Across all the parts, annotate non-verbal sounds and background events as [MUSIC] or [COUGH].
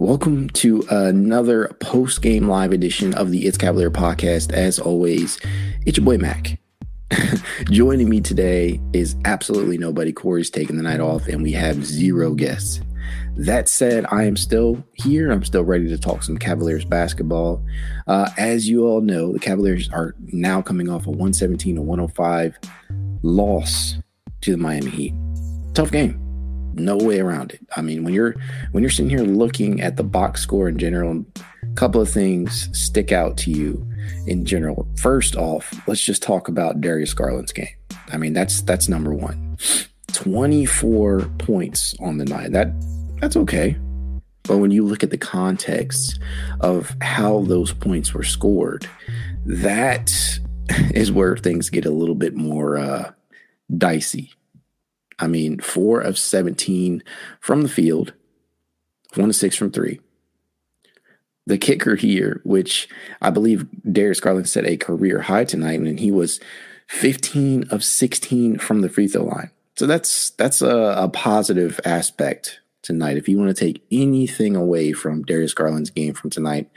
Welcome to another post game live edition of the It's Cavalier podcast. As always, it's your boy Mac. [LAUGHS] Joining me today is absolutely nobody. Corey's taking the night off, and we have zero guests. That said, I am still here. I'm still ready to talk some Cavaliers basketball. Uh, as you all know, the Cavaliers are now coming off a 117 to 105 loss to the Miami Heat. Tough game no way around it. I mean, when you're when you're sitting here looking at the box score in general, a couple of things stick out to you in general. First off, let's just talk about Darius Garland's game. I mean, that's that's number one. 24 points on the night. That that's okay. But when you look at the context of how those points were scored, that [LAUGHS] is where things get a little bit more uh, dicey I mean, four of 17 from the field, one to six from three. The kicker here, which I believe Darius Garland set a career high tonight, and he was 15 of 16 from the free throw line. So that's that's a, a positive aspect tonight. If you want to take anything away from Darius Garland's game from tonight,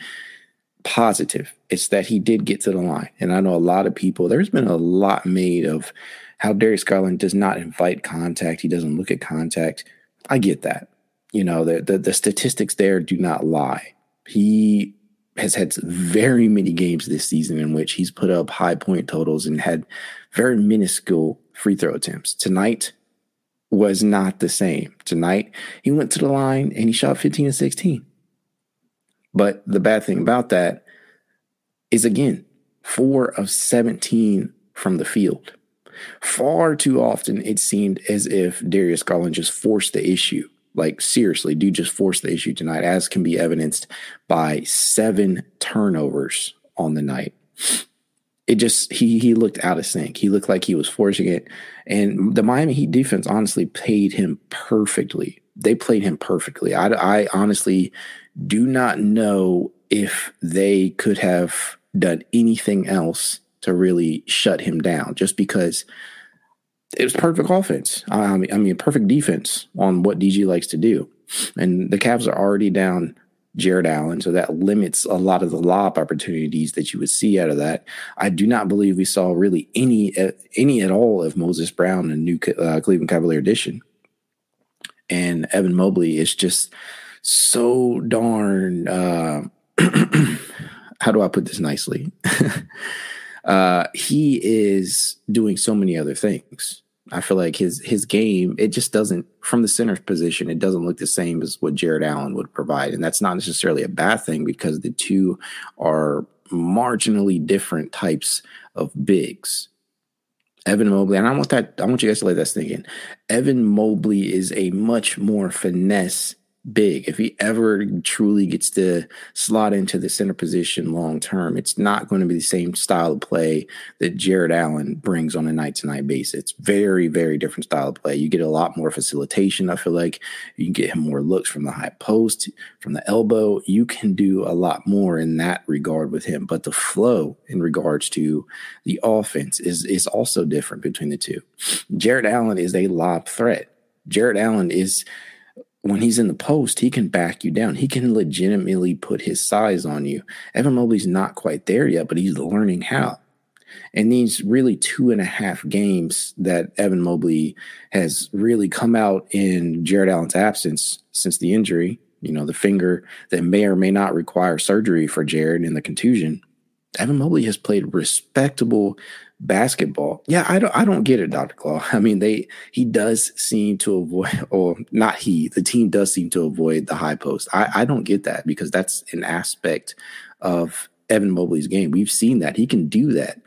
positive, it's that he did get to the line. And I know a lot of people, there's been a lot made of how Darius Garland does not invite contact. He doesn't look at contact. I get that. You know, the, the, the statistics there do not lie. He has had very many games this season in which he's put up high point totals and had very minuscule free throw attempts. Tonight was not the same. Tonight, he went to the line and he shot 15 and 16. But the bad thing about that is, again, four of 17 from the field. Far too often, it seemed as if Darius Garland just forced the issue. Like, seriously, dude just forced the issue tonight, as can be evidenced by seven turnovers on the night. It just, he, he looked out of sync. He looked like he was forcing it. And the Miami Heat defense honestly played him perfectly. They played him perfectly. I, I honestly do not know if they could have done anything else to really shut him down just because it was perfect offense. I mean, I mean, perfect defense on what DG likes to do. And the Cavs are already down Jarrett Allen, so that limits a lot of the lob opportunities that you would see out of that. I do not believe we saw really any any at all of Moses Brown in new uh, Cleveland Cavalier edition. And Evan Mobley is just so darn. Uh, [CLEARS THROAT] how do I put this nicely? [LAUGHS] uh, he is doing so many other things. I feel like his his game it just doesn't from the center position it doesn't look the same as what Jarrett Allen would provide, and that's not necessarily a bad thing because the two are marginally different types of bigs. Evan Mobley, and I want that I want you guys to let that sink in. Evan Mobley is a much more finesse big. If he ever truly gets to slot into the center position long term, it's not going to be the same style of play that Jarrett Allen brings on a night to night basis. It's very, very different style of play. You get a lot more facilitation. I feel like you can get him more looks from the high post, from the elbow. You can do a lot more in that regard with him. But the flow in regards to the offense is is also different between the two. Jarrett Allen is a lob threat. Jarrett Allen is when he's in the post, he can back you down. He can legitimately put his size on you. Evan Mobley's not quite there yet, but he's learning how. And these really two and a half games that Evan Mobley has really come out in Jarrett Allen's absence since the injury, you know, the finger that may or may not require surgery for Jarrett in the contusion. Evan Mobley has played respectable basketball. Yeah, I don't I don't get it, Dr. Claw. [LAUGHS] I mean, they he does seem to avoid [LAUGHS] or not he, the team does seem to avoid the high post. I, I don't get that because that's an aspect of Evan Mobley's game. We've seen that. He can do that.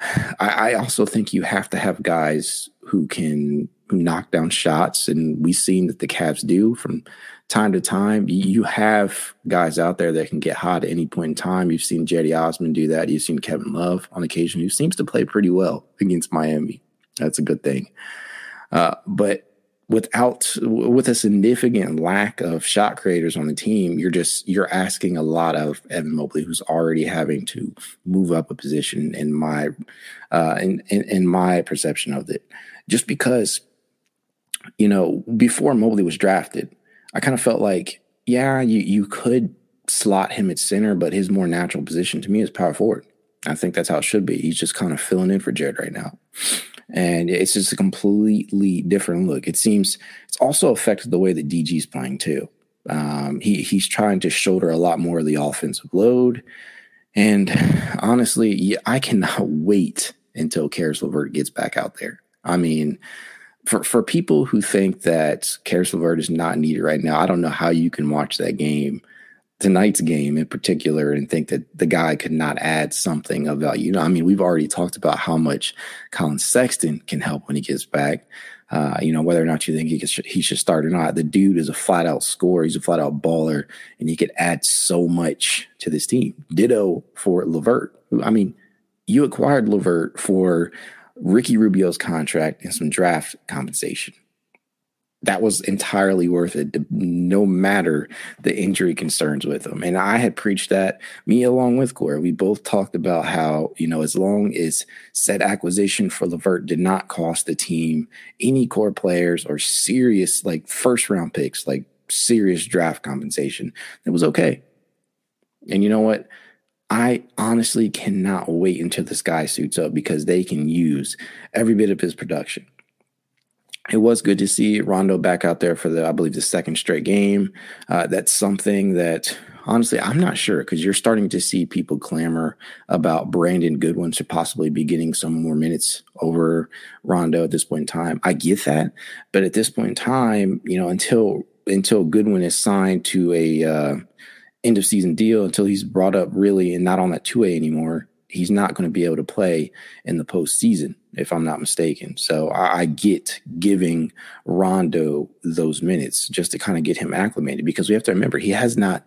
[SIGHS] I, I also think you have to have guys who can who knock down shots, and we've seen that the Cavs do from time to time. You have guys out there that can get hot at any point in time. You've seen Cedi Osman do that. You've seen Kevin Love on occasion, who seems to play pretty well against Miami. That's a good thing. Uh, but without with a significant lack of shot creators on the team, you're just you're asking a lot of Evan Mobley, who's already having to move up a position in my uh, in, in, in my perception of it. Just because, you know, before Mobley was drafted, I kind of felt like, yeah, you you could slot him at center, but his more natural position to me is power forward. I think that's how it should be. He's just kind of filling in for Jarrett right now. And it's just a completely different look. It seems it's also affected the way that DG's playing too. Um, he he's trying to shoulder a lot more of the offensive load. And [SIGHS] honestly, I cannot [LAUGHS] wait until Caris LeVert gets back out there. I mean, for for people who think that Caris LeVert is not needed right now, I don't know how you can watch that game, tonight's game in particular, and think that the guy could not add something of value. You know, I mean, we've already talked about how much Collin Sexton can help when he gets back. Uh, you know, whether or not you think he, could, he should start or not, the dude is a flat out scorer. He's a flat out baller, and he could add so much to this team. Ditto for LeVert. I mean, you acquired LeVert for Ricky Rubio's contract and some draft compensation. That was entirely worth it, no matter the injury concerns with him. And I had preached that, me along with Corey. We both talked about how, you know, as long as said acquisition for LeVert did not cost the team any core players or serious, like first round picks, like serious draft compensation, it was okay. And you know what? I honestly cannot wait until this guy suits up because they can use every bit of his production. It was good to see Rondo back out there for the, I believe, the second straight game. Uh, that's something that honestly, I'm not sure because you're starting to see people clamor about Brandon Goodwin should possibly be getting some more minutes over Rondo at this point in time. I get that, but at this point in time, you know, until until Goodwin is signed to a uh, end of season deal until he's brought up really and not on that two-way anymore. He's not going to be able to play in the postseason, if I'm not mistaken. So I, I get giving Rondo those minutes just to kind of get him acclimated because we have to remember he has not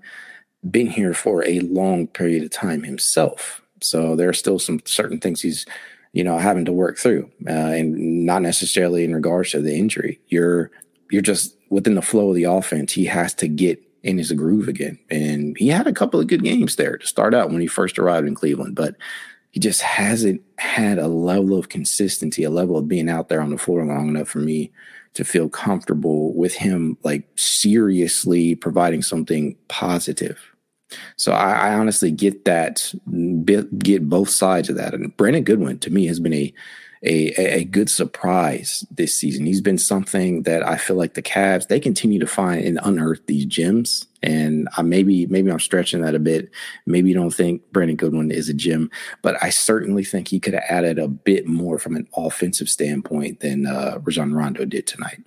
been here for a long period of time himself. So there are still some certain things he's, you know, having to work through, uh, and not necessarily in regards to the injury. You're you're just within the flow of the offense. He has to get in his groove again. And he had a couple of good games there to start out when he first arrived in Cleveland, but he just hasn't had a level of consistency, a level of being out there on the floor long enough for me to feel comfortable with him, like seriously providing something positive. So I, I honestly get that, get both sides of that. And Brandon Goodwin to me has been a a, a good surprise this season. He's been something that I feel like the Cavs they continue to find and unearth these gems. And I maybe maybe I'm stretching that a bit. Maybe you don't think Brandon Goodwin is a gem, but I certainly think he could have added a bit more from an offensive standpoint than uh, Rajon Rondo did tonight.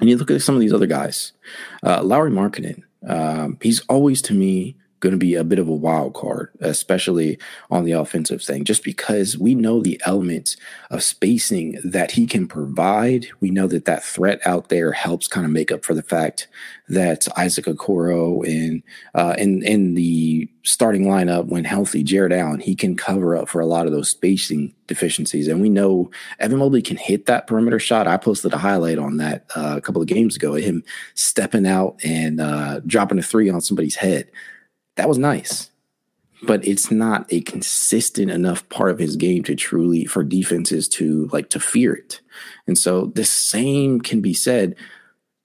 And you look at some of these other guys, uh, Lauri Markkanen. Um, he's always to me going to be a bit of a wild card, especially on the offensive thing, just because we know the elements of spacing that he can provide. We know that that threat out there helps kind of make up for the fact that Isaac Okoro in uh, in in the starting lineup when healthy, Jarrett Allen, he can cover up for a lot of those spacing deficiencies. And we know Evan Mobley can hit that perimeter shot. I posted a highlight on that uh, a couple of games ago, him stepping out and uh, dropping a three on somebody's head that was nice. But it's not a consistent enough part of his game to truly for defenses to like to fear it. And so the same can be said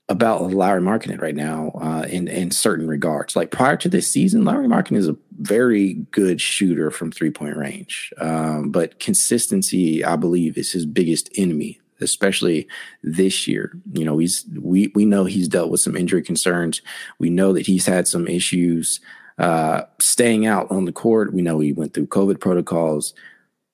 about Lauri Markkanen right now uh, in in certain regards. Like prior to this season, Lauri Markkanen is a very good shooter from three point range, um, but consistency, I believe, is his biggest enemy. Especially this year, you know, he's we we know he's dealt with some injury concerns. We know that he's had some issues uh, staying out on the court. We know he went through COVID protocols.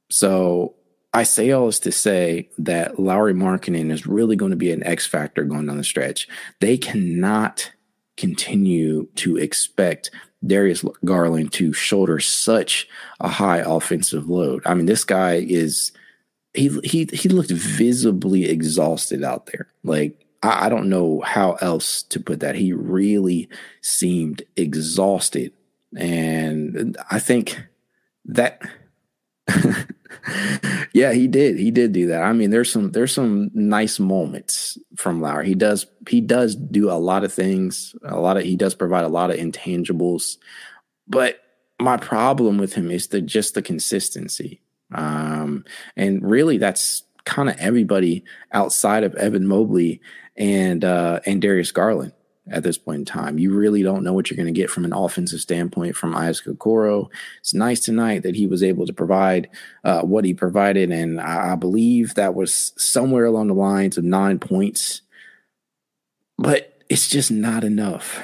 So I say all this to say that Lauri Markkanen is really going to be an X factor going down the stretch. They cannot continue to expect Darius Garland to shoulder such a high offensive load. I mean, this guy is he he he looked visibly exhausted out there. Like I, I don't know how else to put that. He really seemed exhausted, and I think that. [LAUGHS] yeah, he did. He did do that. I mean, there's some there's some nice moments from Lauri. He does he does do a lot of things. A lot of he does provide a lot of intangibles. But my problem with him is the just the consistency. Um, and really that's kind of everybody outside of Evan Mobley and uh, and Darius Garland at this point in time. You really don't know what you're going to get from an offensive standpoint from Isaac Okoro. It's nice tonight that he was able to provide uh, what he provided, and I, believe that was somewhere along the lines of nine points. But it's just not enough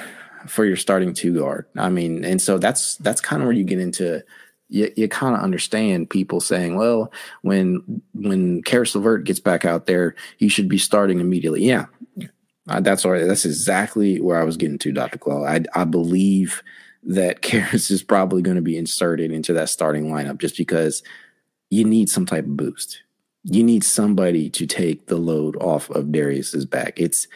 for your starting two guard. I mean, and so that's that's kind of where you get into you, you kind of understand people saying, well, when when Caris LeVert gets back out there, he should be starting immediately. Yeah, uh, that's all right. That's exactly where I was getting to, Dr. Claw. I, I believe that [LAUGHS] Caris is probably going to be inserted into that starting lineup just because you need some type of boost. You need somebody to take the load off of Darius's back. It's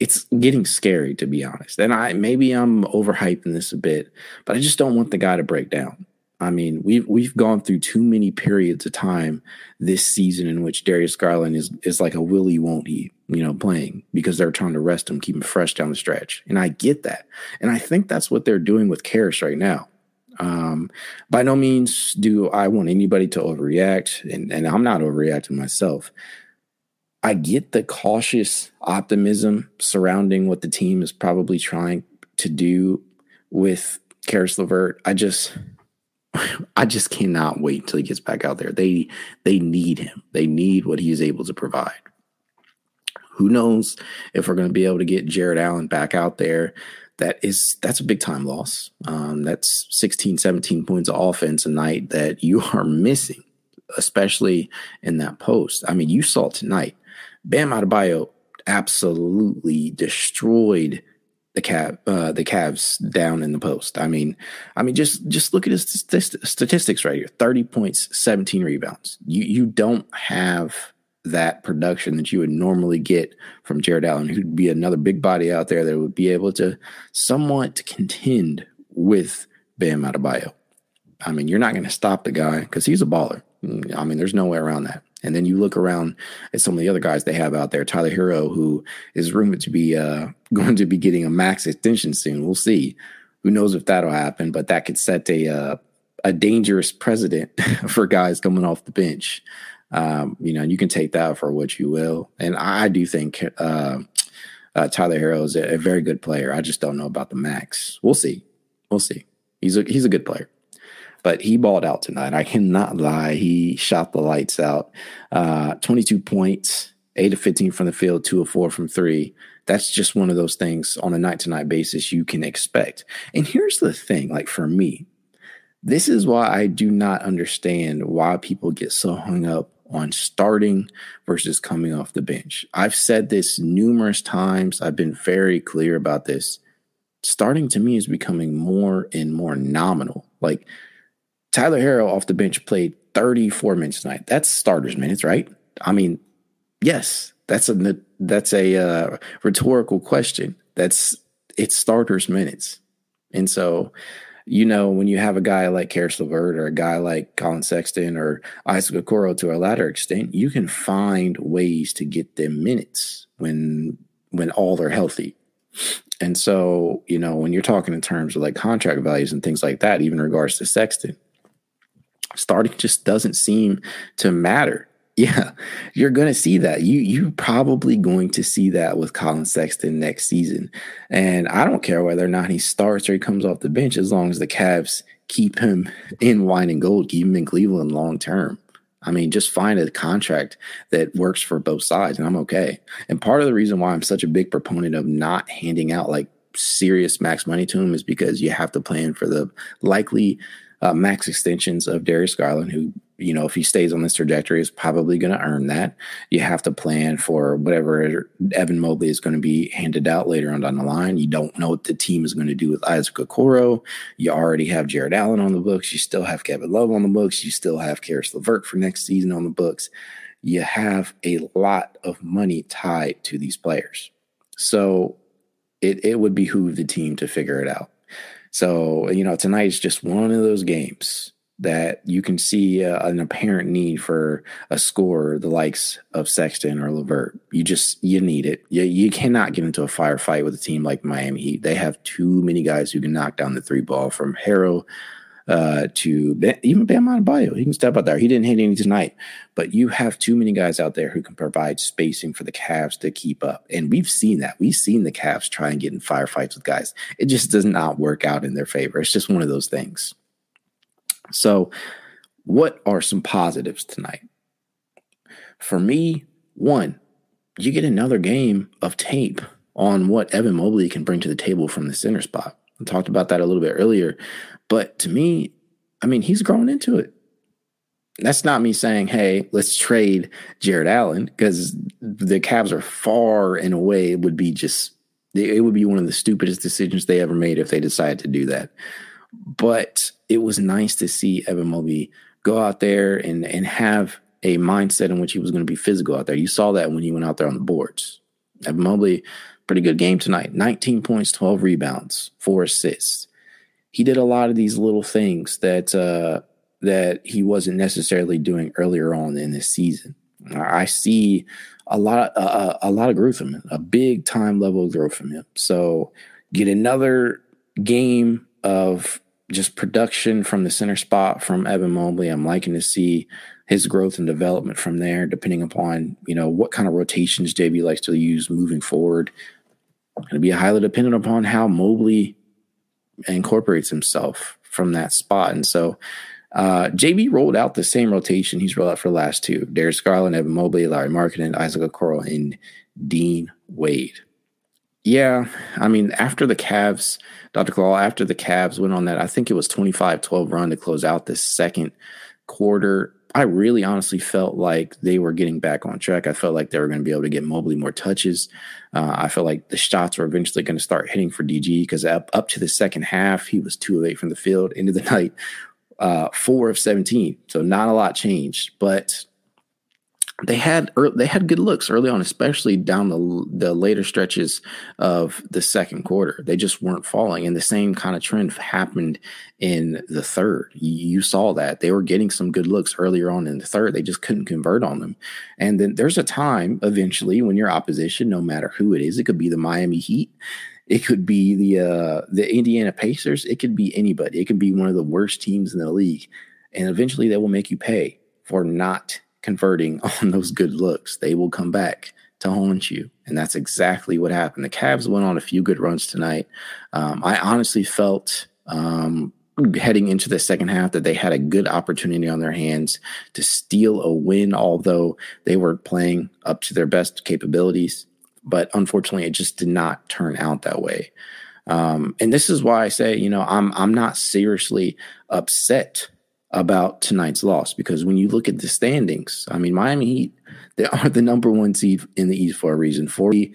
it's getting scary to be honest. And I maybe I'm overhyping this a bit, but I just don't want the guy to break down. I mean, we've we've gone through too many periods of time this season in which Darius Garland is is like a willy won't he, you know, playing because they're trying to rest him, keep him fresh down the stretch. And I get that. And I think that's what they're doing with Caris right now. Um, by no means do I want anybody to overreact, and, and I'm not overreacting myself. I get the cautious optimism surrounding what the team is probably trying to do with Caris LeVert. I just [SIGHS] I just cannot wait till he gets back out there. They they need him. They need what he is able to provide. Who knows if we're going to be able to get Jarrett Allen back out there? That is that's a big time loss. Um, that's 16, 17 points of offense a night that you [LAUGHS] are missing, especially in that post. I mean, you saw tonight. Bam Adebayo absolutely destroyed the Cav uh, the Cavs down in the post. I mean, I mean just just look at his statistics right here: thirty points, seventeen rebounds. You you don't have that production that you would normally get from Jarrett Allen, who'd be another big body out there that would be able to somewhat contend with Bam Adebayo. I mean, you're not going to stop the guy because he's a baller. I mean, there's no way around that. And then you look around at some of the other guys they have out there. Tyler Herro, who is rumored to be uh, [LAUGHS] going to be getting a max extension soon. We'll see. Who knows if that'll happen? But that could set a uh, a dangerous precedent [LAUGHS] for guys coming off the bench. Um, you know, you can take that for what you will. And I do think uh, uh, Tyler Herro is a, a very good player. I just don't know about the max. We'll see. We'll see. He's a he's a good player but he balled out tonight. I cannot lie. He shot the lights out. Uh, 22 points, 8 of 15 from the field, 2 of 4 from 3. That's just one of those things on a night to night basis you can expect. And here's the thing like for me, this is why I do not understand why people get so hung up on starting versus coming off the bench. I've said this numerous times. I've been very clear about this. Starting to me is becoming more and more nominal. Like Tyler Herro off the bench played 34 minutes tonight. That's starters minutes, right? I mean, yes, that's a that's a uh, rhetorical question. That's it's starters minutes, and so you know when you have a guy like Caris LeVert or a guy like Collin Sexton or Isaac Okoro to a latter extent, you can find ways to get them minutes when when all are healthy. And so, you know, when you're talking in terms of like contract values and things like that, even in regards to Sexton, starting just doesn't seem to matter. Yeah, you're going to see that. You you're probably going to see that with Collin Sexton next season. And I don't care whether or not he starts or he comes off the bench as long as the Cavs keep him [LAUGHS] in wine and gold, keep him in Cleveland long term. I mean, just find a contract that works for both sides, and I'm okay. And part of the reason why I'm such a big proponent of not handing out like serious max money to him is because you have to plan for the likely uh, max extensions of Darius Garland, who you know, if he stays on this trajectory, is probably going to earn that. You have to plan for whatever Evan Mobley is going to be handed out later on down the line. You don't know what the team is going to do with Isaac Okoro. You already have Jarrett Allen on the books. You still have Kevin Love on the books. You still have Caris LeVert for next season on the books. You have a lot of money tied to these players. So it, it would behoove the team to figure it out. So, you know, tonight's just one of those games that you can see uh, an apparent need for a scorer the likes of Sexton or LeVert. You just you need it. You, you cannot get into a firefight with a team like Miami Heat. They have too many guys who can knock down the three ball from Herro uh, to even Bam Adebayo. He can step out there. He didn't hit any tonight, but you have too many guys out there who can provide spacing for the Cavs to keep up. And we've seen that. We've seen the Cavs try and get in firefights with guys. It just does not work out in their favor. It's just one of those things. So, what are some positives tonight? For me, one, you get another game of tape on what Evan Mobley can bring to the table from the center spot. I talked about that a little bit earlier, but to me, I mean, he's growing into it. That's not me saying, hey, let's trade Jarrett Allen, because the Cavs are far and away It would be just, it would be one of the stupidest decisions they ever made if they decided to do that. But it was nice to see Evan Mobley go out there and and have a mindset in which he was going to be physical out there. You saw that when he went out there on the boards. Evan Mobley, pretty good game tonight. 19 points, 12 rebounds, four assists. He did a lot of these little things that uh, that he wasn't necessarily doing earlier on in this season. I see a lot, uh, a lot of growth from him, a big time level of growth from him. So get another game of just production from the center spot from Evan Mobley. I'm liking to see his growth and development from there, depending upon you know what kind of rotations JB likes to use moving forward. To be highly dependent upon how Mobley incorporates himself from that spot, and so. Uh, JB rolled out the same rotation he's rolled out for the last two: Darius Garland, Evan Mobley, Lauri Markkanen, Isaac Okoro, and Dean Wade. Yeah, I mean, after the Cavs, Dr. Claw, after the Cavs went on that, I think it was 25 12 run to close out the second quarter. I really honestly felt like they were getting back on track. I felt like they were going to be able to get Mobley more touches. Uh, I felt like the shots were eventually going to start hitting for DG because up, up to the second half, he was two of eight from the field. Into the [LAUGHS] night, uh, four of 17. So not a lot changed. But they had they had good looks early on, especially down the the later stretches of the second quarter. They just weren't falling, and the same kind of trend happened in the third. You saw that they were getting some good looks earlier on in the third. They just couldn't convert on them. And then there's a time eventually when your opposition, no matter who it is, it could be the Miami Heat, it could be the uh, the Indiana Pacers, it could be anybody. It could be one of the worst teams in the league, and eventually they will make you pay for not converting [LAUGHS] on those good looks. They will come back to haunt you. And that's exactly what happened. The Cavs went on a few good runs tonight. Um, I honestly felt um, heading into the second half that they had a good opportunity on their hands to steal a win, although they were playing up to their best capabilities. But unfortunately, it just did not turn out that way. Um, and this is why I say, you know, I'm I'm not seriously upset about tonight's loss because when you look at the standings, I mean, Miami Heat, they [LAUGHS] are the number one seed in the East for a reason. 40,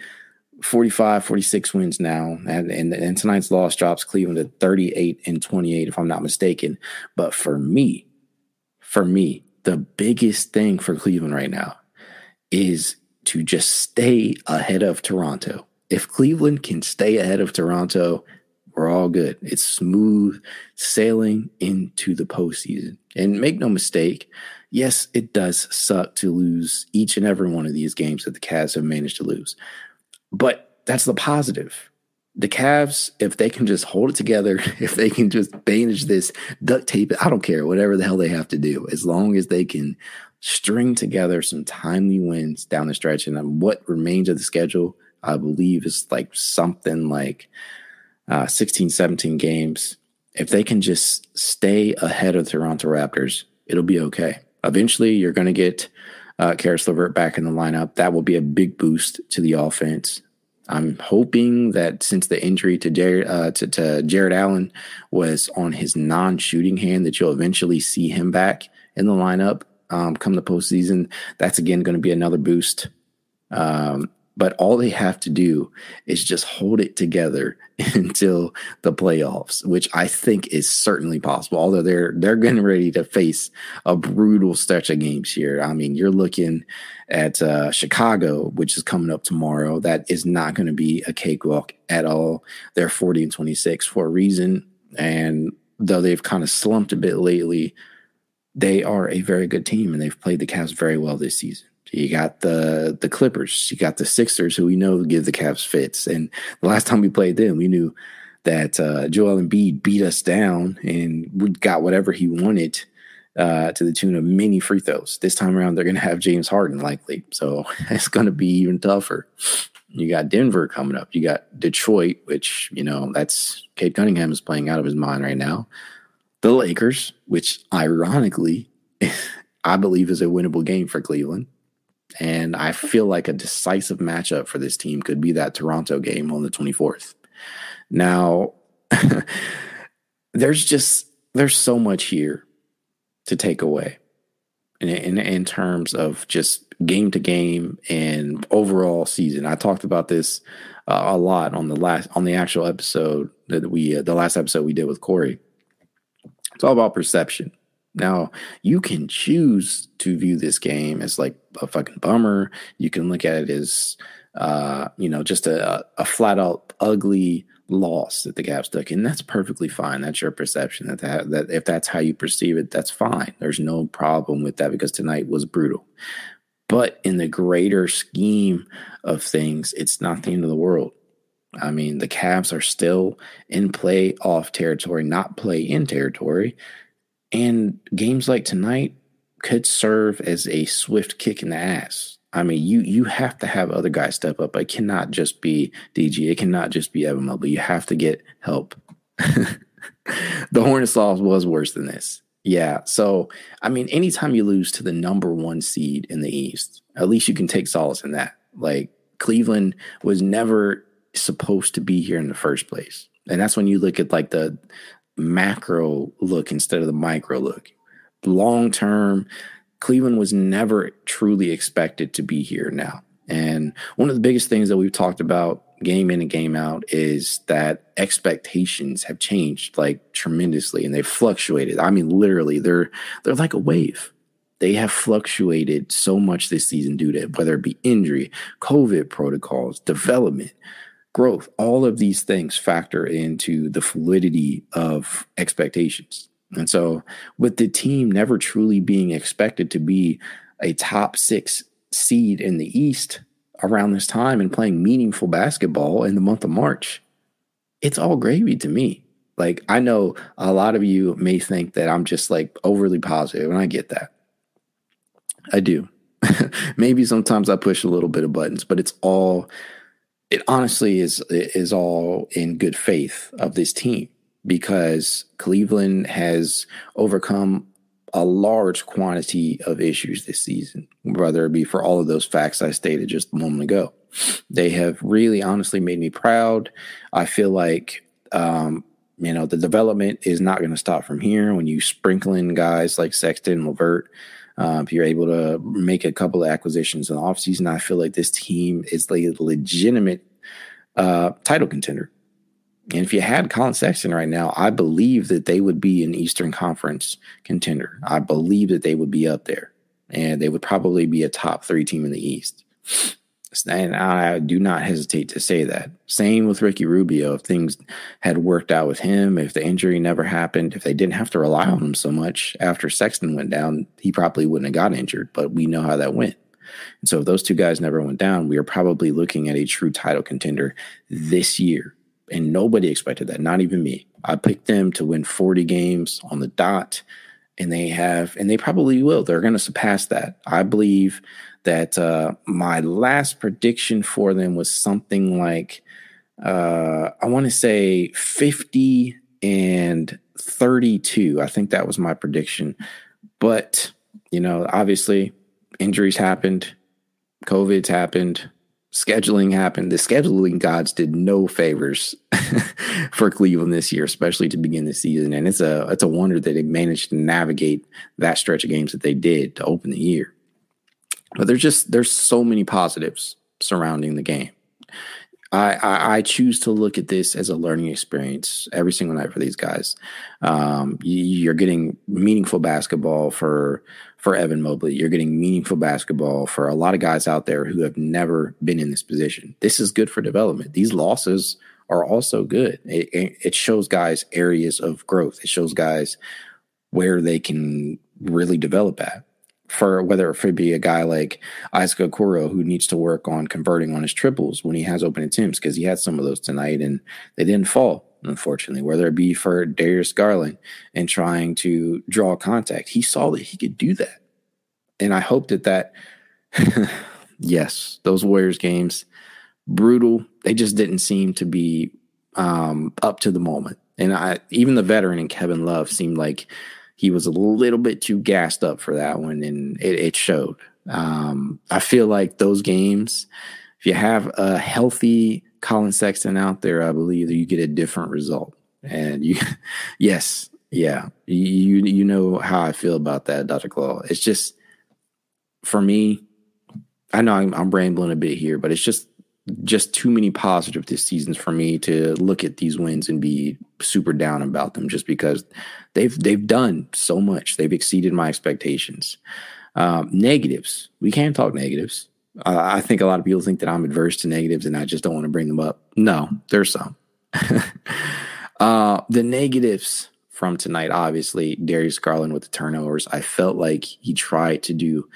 45, 46 wins now. And, and, and tonight's loss drops Cleveland to 38 and 28, if I'm not mistaken. But for me, for me, the biggest thing for Cleveland right now is to just stay ahead of Toronto. If Cleveland can stay ahead of Toronto, we're all good. It's smooth sailing into the postseason. And make no mistake, yes, it does suck to lose each and every one of these games that the Cavs have managed to lose. But that's the positive. The Cavs, if they can just hold it together, [LAUGHS] if they can just manage this, duct tape it, I don't care, whatever the hell they have to do, as long as they can string together some timely wins down the stretch. And what remains of the schedule, I believe, is like something like uh, 16, 17 games, if they can just stay ahead of the Toronto Raptors, it'll be okay. Eventually, you're going to get uh, Caris LeVert back in the lineup. That will be a big boost to the offense. I'm hoping that since the injury to Jarrett, uh, to, to Jarrett Allen was on his non-shooting hand, that you'll eventually see him back in the lineup um, come the postseason, that's again going to be another boost. Um, but all they have to do is just hold it together [LAUGHS] until the playoffs, which I think is certainly possible. Although they're they're getting ready to face a brutal stretch of games here. I mean, you're looking at uh, Chicago, which is coming up tomorrow. That is not going to be a cakewalk at all. They're 40 and 26 for a reason, and though they've kind of slumped a bit lately, they are a very good team, and they've played the Cavs very well this season. You got the the Clippers. You got the Sixers, who we know give the Cavs fits. And the last time we played them, we knew that uh, Joel Embiid beat us down, and we got whatever he wanted uh, to the tune of many free throws. This time around, they're going to have James Harden likely, so [LAUGHS] it's going to be even tougher. You got Denver coming up. You got Detroit, which you know that's Cade Cunningham is playing out of his mind right now. The Lakers, which ironically, [LAUGHS] I believe is a winnable game for Cleveland. And I feel like a decisive matchup for this team could be that Toronto game on the 24th. Now, [LAUGHS] there's just there's so much here to take away in, in, in terms of just game to game and overall season. I talked about this uh, a lot on the last on the actual episode that we uh, the last episode we did with Corey. It's all about perception. Now, you can choose to view this game as like a fucking bummer. You can look at it as, uh, you know, just a, a flat out ugly loss that the Cavs took, and that's perfectly fine. That's your perception. That, that that if that's how you perceive it, that's fine. There's no problem with that because tonight was brutal. But in the greater scheme of things, it's not the end of the world. I mean, the Cavs are still in play off territory, not play in territory. And games like tonight could serve as a swift kick in the ass. I mean, you you have to have other guys step up. It cannot just be DG. It cannot just be Evan Mobley. You have to get help. [LAUGHS] the Hornets loss was worse than this. Yeah. So, I mean, anytime you lose to the number one seed in the East, at least you can take solace in that. Like, Cleveland was never supposed to be here in the first place. And that's when you look at like the macro look instead of the micro look. Long term, Cleveland was never truly expected to be here now. And one of the biggest things that we've talked about game in and game out is that expectations have changed like tremendously and they've fluctuated. I mean, literally, they're they're like a wave. They have fluctuated so much this season due to whether it be injury, COVID protocols, development, growth. All of these things factor into the fluidity of expectations. And so, with the team never truly being expected to be a top six seed in the East around this time and playing meaningful basketball in the month of March, it's all gravy to me. Like, I know a lot of you may think that I'm just like overly positive, and I get that. I do. [LAUGHS] Maybe sometimes I push a little bit of buttons, but it's all it honestly is is all in good faith of this team because Cleveland has overcome a large quantity of issues this season, whether it be for all of those facts I stated just a moment ago. They have really honestly made me proud. I feel like um, you know the development is not going to stop from here when you sprinkle in guys like Sexton, and LeVert, um, if you're able to make a couple of acquisitions in the offseason, I feel like this team is a legitimate uh, title contender. And if you had Collin Sexton right now, I believe that they would be an Eastern Conference contender. I believe that they would be up there and they would probably be a top three team in the East. And I do not hesitate to say that. Same with Ricky Rubio. If things had worked out with him, if the injury never happened, if they didn't have to rely on him so much after Sexton went down, he probably wouldn't have got injured. But we know how that went. And so if those two guys never went down, we are probably looking at a true title contender this year. And nobody expected that, not even me. I picked them to win 40 games on the dot, and they have, and they probably will. They're going to surpass that. I believe that uh, my last prediction for them was something like uh, I want to say 50 and 32. I think that was my prediction. But, you know, obviously injuries happened, COVID's happened, scheduling happened. The scheduling gods did no favors [LAUGHS] for Cleveland this year, especially to begin the season. And it's a it's a wonder that they managed to navigate that stretch of games that they did to open the year. But there's just there's so many positives surrounding the game. I, I, I choose to look at this as a learning experience every single night for these guys. Um, you, are getting meaningful basketball for for Evan Mobley. You're getting meaningful basketball for a lot of guys out there who have never been in this position. This is good for development. These losses are also good. It, it shows guys areas of growth. It shows guys where they can really develop at. For whether it be a guy like Isaac Okoro who needs to work on converting on his triples when he has open attempts because he had some of those tonight and they didn't fall unfortunately, whether it be for Darius Garland and trying to draw contact. He saw that he could do that. And I hope that that, [LAUGHS] yes, those Warriors games, brutal. They just didn't seem to be um, up to the moment. And I, even the veteran and Kevin Love seemed like he was a little bit too gassed up for that one, and it, it showed. Um, I feel like those games, if you have a healthy Collin Sexton out there, I believe that you get a different result. And you, [LAUGHS] yes, yeah, you you know how I feel about that, Dr. Claw. It's just for me. I know I'm, I'm rambling a bit here, but it's just just too many positive this seasons for me to look at these wins and be super down about them just because they've they've done so much. They've exceeded my expectations. Um, negatives, we can't talk negatives. Uh, I think a lot of people think that I'm adverse to negatives and I just don't want to bring them up. No, there's some. [LAUGHS] uh, the negatives from tonight, obviously, Darius Garland with the turnovers. I felt like he tried to do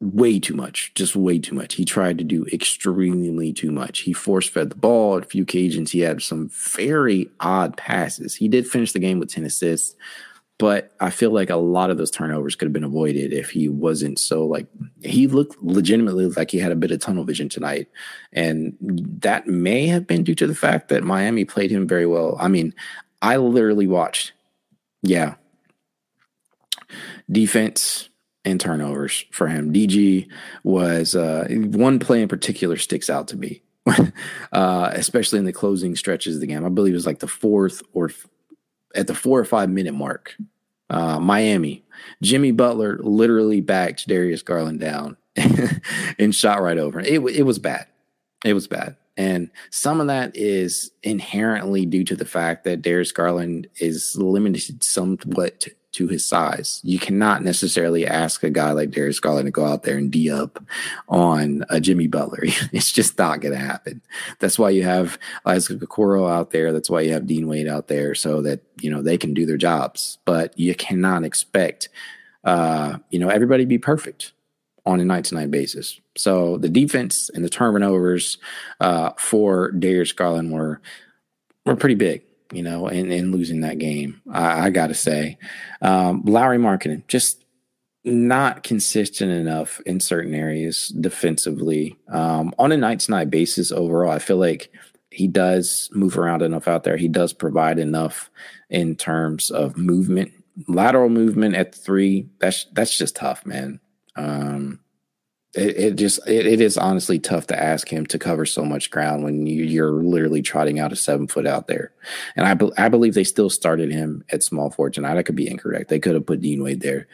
way too much, just way too much. He tried to do extremely too much. He force fed the ball at a few occasions. He had some very odd passes. He did finish the game with 10 assists, but I feel like a lot of those turnovers could have been avoided if he wasn't so like he looked legitimately like he had a bit of tunnel vision tonight. And that may have been due to the fact that Miami played him very well. I mean, I literally watched, yeah, defense and turnovers for him. DG was uh, one play in particular sticks out to me, [LAUGHS] uh, especially in the closing stretches of the game. I believe it was like the fourth or at the four or five minute mark, uh, Miami, Jimmy Butler literally backed Darius Garland down [LAUGHS] and shot right over. It it was bad. It was bad. And some of that is inherently due to the fact that Darius Garland is limited somewhat to his size. You cannot necessarily ask a guy like Darius Garland to go out there and D up on a Jimmy Butler. [LAUGHS] it's just not going to happen. That's why you have Isaac Okoro out there. That's why you have Dean Wade out there so that, you know, they can do their jobs. But you cannot expect, uh, you know, everybody be perfect on a night to night basis. So the defense and the turnovers uh, for Darius Garland were were pretty big you know, in, in losing that game. I, I got to say, um, Lauri Markkanen just not consistent enough in certain areas defensively. Um, on a night to night basis, overall, I feel like he does move around enough out there. He does provide enough in terms of movement, lateral movement at three. That's that's just tough, man. Um, it, it just it, it is honestly tough to ask him to cover so much ground when you, you're literally trotting out a seven foot out there. And I be, I believe they still started him at small forward tonight. I could be incorrect. They could have put Dean Wade there,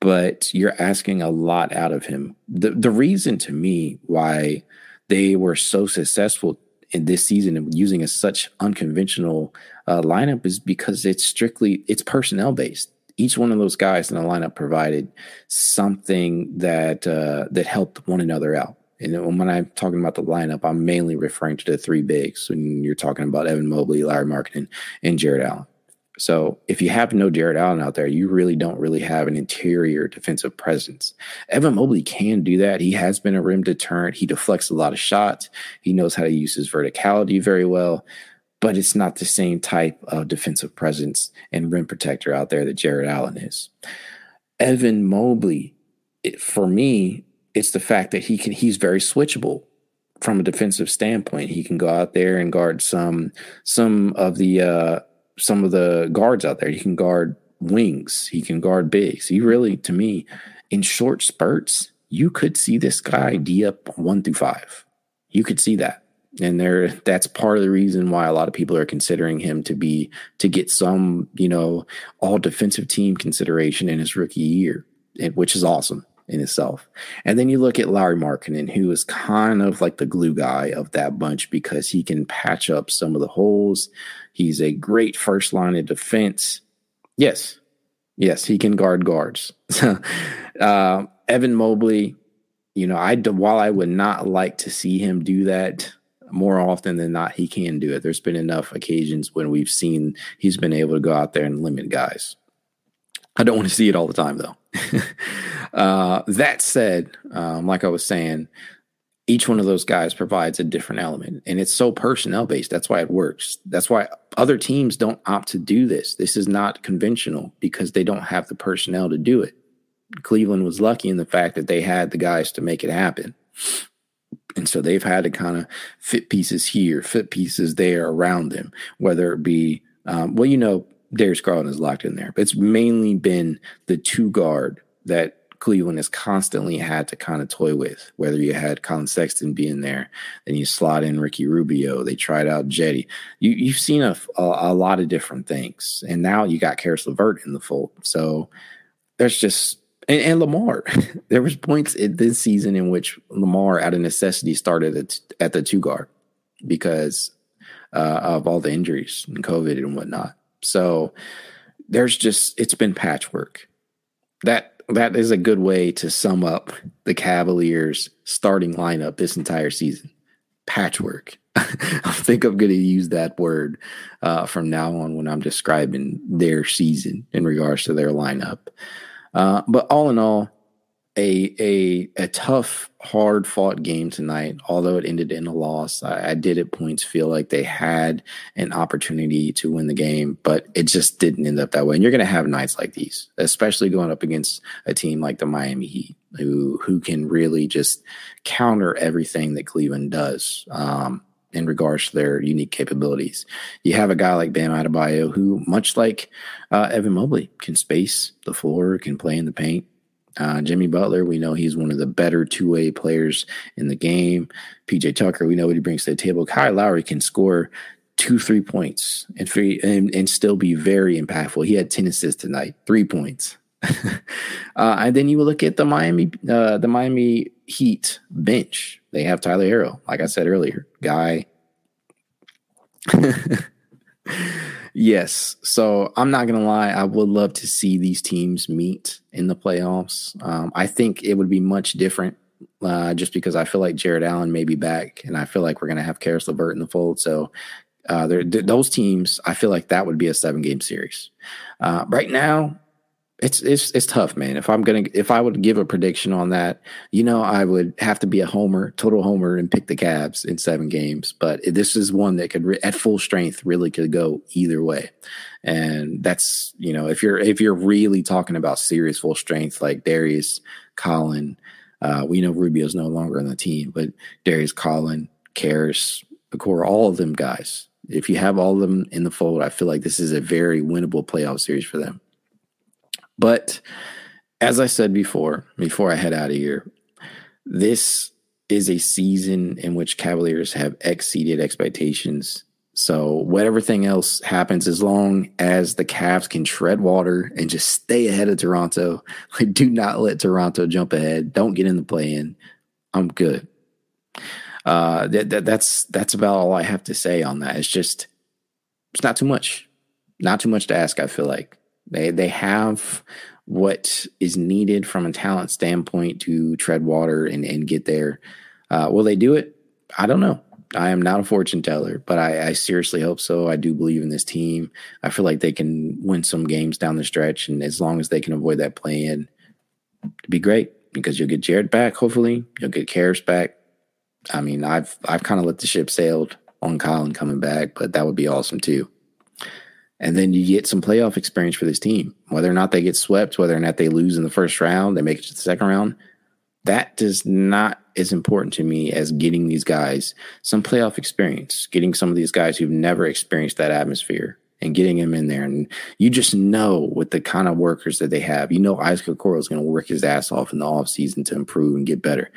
but you're asking a lot out of him. The the reason to me why they were so successful in this season and using a such unconventional uh, lineup is because it's strictly it's personnel based each one of those guys in the lineup provided something that uh, that helped one another out. And when I'm talking about the lineup, I'm mainly referring to the three bigs. When you're talking about Evan Mobley, Lauri Markkanen, and Jarrett Allen. So if you have no Jarrett Allen out there, you really don't really have an interior defensive presence. Evan Mobley can do that. He has been a rim deterrent. He deflects a lot of shots. He knows how to use his verticality very well but it's not the same type of defensive presence and rim protector out there that Jarrett Allen is. Evan Mobley, it, for me, it's the fact that he can he's very switchable from a defensive standpoint. He can go out there and guard some some of the uh, some of the guards out there. He can guard wings. He can guard bigs. He really, to me, in short spurts, you could see this guy D up one through five. You could see that. And there that's part of the reason why a lot of people are considering him to be to get some, you know, all defensive team consideration in his rookie year, which is awesome in itself. And then you look at Lauri Markkanen, who is kind of like the glue guy of that bunch because he can patch up some of the holes. He's a great first line of defense. Yes, yes, he can guard guards. [LAUGHS] uh, Evan Mobley, you know, I while I would not like to see him do that more often than not, he can do it. There's been enough occasions when we've seen he's been able to go out there and limit guys. I don't want to see it all the time, though. [LAUGHS] uh, that said, um, like I was saying, each one of those guys provides a different element, and it's so personnel based. That's why it works. That's why other teams don't opt to do this. This is not conventional because they don't have the personnel to do it. Cleveland was lucky in the fact that they had the guys to make it happen. And so they've had to kind of fit pieces here, fit pieces there around them, whether it be, um, well, you know, Darius Garland is locked in there, but it's mainly been the two guard that Cleveland has constantly had to kind of toy with. Whether you had Collin Sexton being there, then you slot in Ricky Rubio. They tried out Cedi. You, have seen a, a, a, lot of different things, and now you got Caris LeVert in the fold. So there's just and, and, Lamar. [LAUGHS] there was points in this season in which Lamar, out of necessity, started at, at the two guard because uh, of all the injuries and COVID and whatnot. So there's just it's been patchwork. That that is a good way to sum up the Cavaliers starting lineup this entire season. Patchwork. [LAUGHS] I think I'm going to use that word uh, from now on when I'm describing their season in regards to their lineup. Uh, but all in all, a a a tough, hard fought game tonight. Although it ended in a loss, I, I, did at points feel like they had an opportunity to win the game, but it just didn't end up that way. And you're going to have nights like these, especially going up against a team like the Miami Heat, who who can really just counter everything that Cleveland does. Um, in regards to their unique capabilities. You have a guy like Bam Adebayo who, much like uh, Evan Mobley, can space the floor, can play in the paint. Uh, Jimmy Butler, we know he's one of the better two way players in the game. PJ Tucker, we know what he brings to the table. Kyle Lowry can score two, three points and, free, and, and still be very impactful. He had 10 assists tonight, three points. [LAUGHS] uh, and then you look at the Miami, uh, the Miami Heat bench. They have Tyler Herro, like I said earlier, guy. [LAUGHS] Yes. So I'm not going to lie. I would love to see these teams meet in the playoffs. Um, I think it would be much different uh, just because I feel like Jarrett Allen may be back and I feel like we're going to have Caris LeVert in the fold. So uh, those teams, I feel like that would be a seven game series. Uh, right now, it's it's it's tough, man. If I'm gonna if I would give a prediction on that, you know, I would have to be a homer, total homer, and pick the Cavs in seven games. But this is one that could, at full strength, really could go either way. And that's you know, if you're if you're really talking about serious full strength like Darius, Collin, uh, we know Rubio's no longer on the team, but Darius, Collin, Caris, core, all of them guys. If you have all of them in the fold, I feel like this is a very winnable playoff series for them. But as I said before, before I head out of here, this is a season in which Cavaliers have exceeded expectations. So whatever thing else happens, as long as the Cavs can tread water and just stay ahead of Toronto, [LAUGHS] like do not let Toronto jump ahead. Don't get in the play in. I'm good. Uh, that, that, that's that's about all I have to say on that. It's just it's not too much, not too much to ask. I feel like they they have what is needed from a talent standpoint to tread water and, and get there. Uh, will they do it? I don't know. I am not a fortune teller, but I, I, seriously hope so. I do believe in this team. I feel like they can win some games down the stretch, and as long as they can avoid that play in, it'd be great because you'll get Jarrett back. Hopefully, you'll get Caris back. I mean, I've I've kind of let the ship sailed on Collin coming back, but that would be awesome too and then you get some playoff experience for this team. Whether or not they get swept, whether or not they lose in the first round, they make it to the second round, that does not as important to me as getting these guys some playoff experience, getting some of these guys who've never experienced that atmosphere and getting him in there. And you just know with the kind of workers that they have, you know Isaac Okoro is going to work his ass off in the offseason to improve and get better.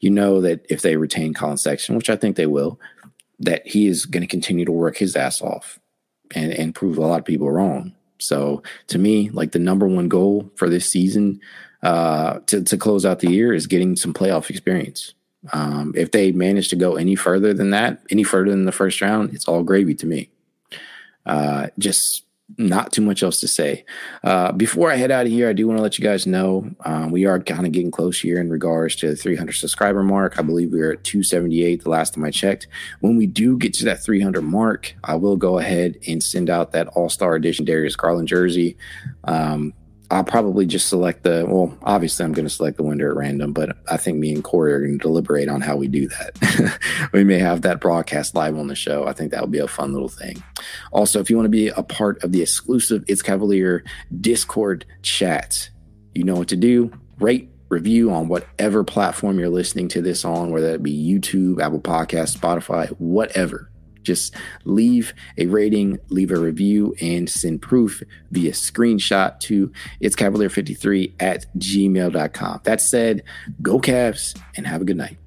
You know that if they retain Collin Sexton, which I think they will, that he is going to continue to work his ass off and, and prove a lot of people wrong. So to me, like the number one goal for this season uh, to, to close out the year is getting some playoff experience. Um, if they manage to go any further than that, any further than the first round, it's all gravy to me. Uh, just not too much else to say. Uh, before I head out of here, I do want to let you guys know um, we are kind of getting close here in regards to the 300 subscriber mark. I believe we are at 278 the last time I checked. When we do get to that 300 mark, I will go ahead and send out that All Star Edition Darius Garland jersey. Um, I'll probably just select the. Well, obviously, I'm going to select the winner at random, but I think me and Corey are going to deliberate on how we do that. [LAUGHS] we may have that broadcast live on the show. I think that would be a fun little thing. Also, if you want to be a part of the exclusive It's Cavalier Discord chat, you know what to do. Rate, review on whatever platform you're listening to this on, whether it be YouTube, Apple Podcast, Spotify, whatever just leave a rating, leave a review, and send proof via screenshot to it's cavalier53 at gmail.com. That said, go Cavs and have a good night.